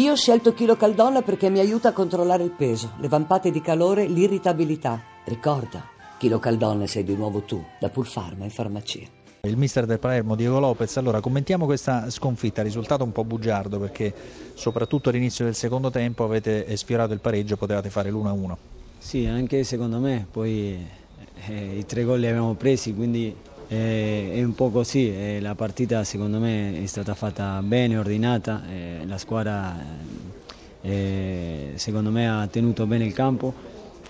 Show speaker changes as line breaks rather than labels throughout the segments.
Io ho scelto Chilo Caldonna perché mi aiuta a controllare il peso, le vampate di calore, l'irritabilità. Ricorda, Chilo Caldonna sei di nuovo tu, da Pulfarma in farmacia.
Il mister del Palermo, Diego Lopez, allora commentiamo questa sconfitta, risultato un po' bugiardo perché soprattutto all'inizio del secondo tempo avete sfiorato il pareggio, potevate fare l'1-1.
Sì, anche secondo me, poi eh, i tre gol li abbiamo presi, quindi eh, è un po' così, eh, la partita secondo me è stata fatta bene, ordinata, eh, la squadra eh, secondo me ha tenuto bene il campo,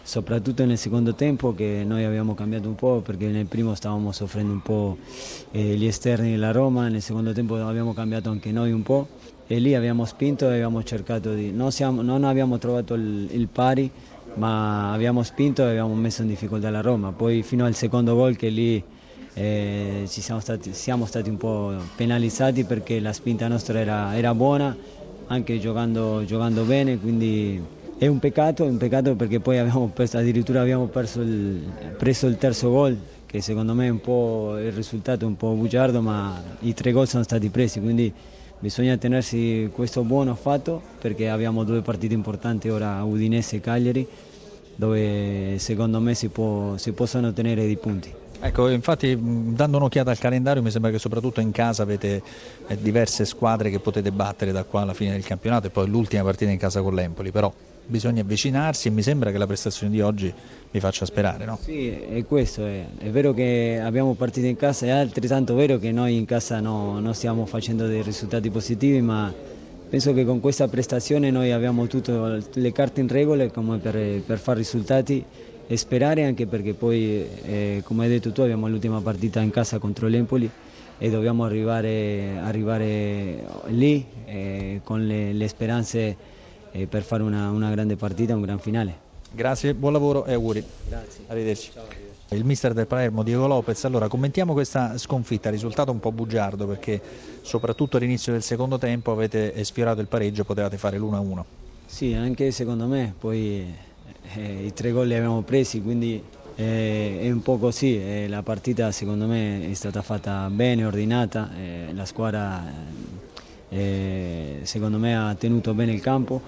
soprattutto nel secondo tempo che noi abbiamo cambiato un po' perché nel primo stavamo soffrendo un po' eh, gli esterni della Roma, nel secondo tempo abbiamo cambiato anche noi un po' e lì abbiamo spinto e abbiamo cercato di... non, siamo, non abbiamo trovato il, il pari ma abbiamo spinto e abbiamo messo in difficoltà la Roma, poi fino al secondo gol che lì eh, siamo, stati, siamo, stati, un po' penalizzati perché la spinta nostra era, era buona, anche giocando, giocando, bene, quindi è un peccato, è un peccato perché poi abbiamo perso, addirittura abbiamo il, preso il terzo gol, che secondo me è un po' il risultato è un po' bugiardo, ma i tre gol sono stati presi, quindi bisogna tenersi questo buono fatto perché abbiamo due partite importanti ora, Udinese e Cagliari, dove secondo me si, può, si possono ottenere dei punti.
Ecco, infatti dando un'occhiata al calendario mi sembra che soprattutto in casa avete eh, diverse squadre che potete battere da qua alla fine del campionato e poi l'ultima partita in casa con l'Empoli, però bisogna avvicinarsi e mi sembra che la prestazione di oggi vi faccia sperare, no?
Sì, è questo, è, è vero che abbiamo partite in casa, è altrettanto vero che noi in casa no, non stiamo facendo dei risultati positivi, ma penso che con questa prestazione noi abbiamo tutte le carte in regola per, per fare risultati sperare anche perché poi, eh, come hai detto tu, abbiamo l'ultima partita in casa contro l'Empoli e dobbiamo arrivare, arrivare lì eh, con le, le speranze eh, per fare una, una, grande partita, un gran finale.
Grazie, buon lavoro e auguri.
Grazie.
Arrivederci. Ciao, arrivederci. Il mister del Palermo, Diego Lopez, allora commentiamo questa sconfitta, risultato un po' bugiardo perché soprattutto all'inizio del secondo tempo avete sfiorato il pareggio, potevate fare l'1-1.
Sì, anche secondo me, poi eh, i tre gol li abbiamo presi, quindi eh, è un po' così, eh, la partita secondo me è stata fatta bene, ordinata, eh, la squadra eh, secondo me ha tenuto bene il campo,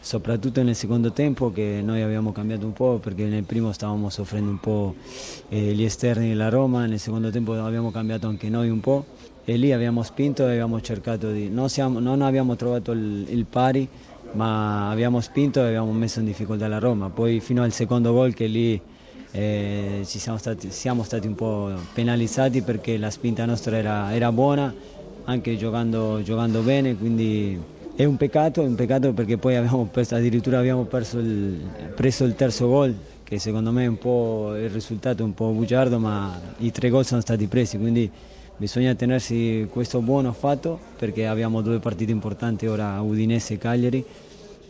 soprattutto nel secondo tempo che noi abbiamo cambiato un po' perché nel primo stavamo soffrendo un po' eh, gli esterni della Roma, nel secondo tempo abbiamo cambiato anche noi un po' e lì abbiamo spinto e abbiamo cercato di... non, siamo, non abbiamo trovato il, il pari ma abbiamo spinto e abbiamo messo in difficoltà la Roma. Poi fino al secondo gol che lì eh, siamo, stati, siamo, stati, un po' penalizzati perché la spinta nostra era, era buona, anche giocando, giocando, bene, quindi è un peccato, è un peccato perché poi abbiamo perso, addirittura abbiamo il, preso il terzo gol, che secondo me è un po' il risultato è un po' bugiardo, ma i tre gol sono stati presi, quindi bisogna tenersi questo buono fatto perché abbiamo due partite importanti ora Udinese e Cagliari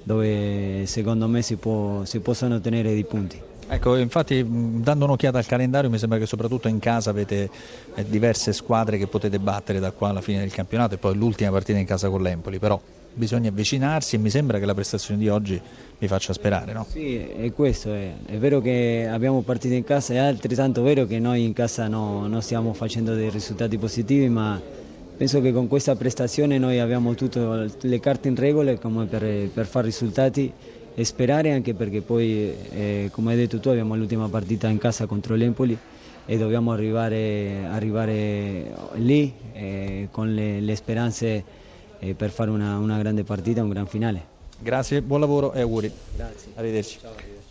dove secondo me si, può, si possono ottenere dei punti.
Ecco, infatti dando un'occhiata al calendario mi sembra che soprattutto in casa avete eh, diverse squadre che potete battere da qua alla fine del campionato e poi l'ultima partita in casa con l'Empoli, però bisogna avvicinarsi e mi sembra che la prestazione di oggi vi faccia sperare, no?
Sì, è questo, è, è vero che abbiamo partito in casa, è altrettanto vero che noi in casa no, non stiamo facendo dei risultati positivi, ma penso che con questa prestazione noi abbiamo tutte le carte in regola per, per fare risultati e sperare anche perché poi, eh, come hai detto tu, abbiamo l'ultima partita in casa contro l'Empoli e dobbiamo arrivare, arrivare lì eh, con le, le speranze eh, per fare una, una grande partita, un gran finale.
Grazie, buon lavoro e auguri.
Grazie.
Arrivederci.
Ciao, arrivederci.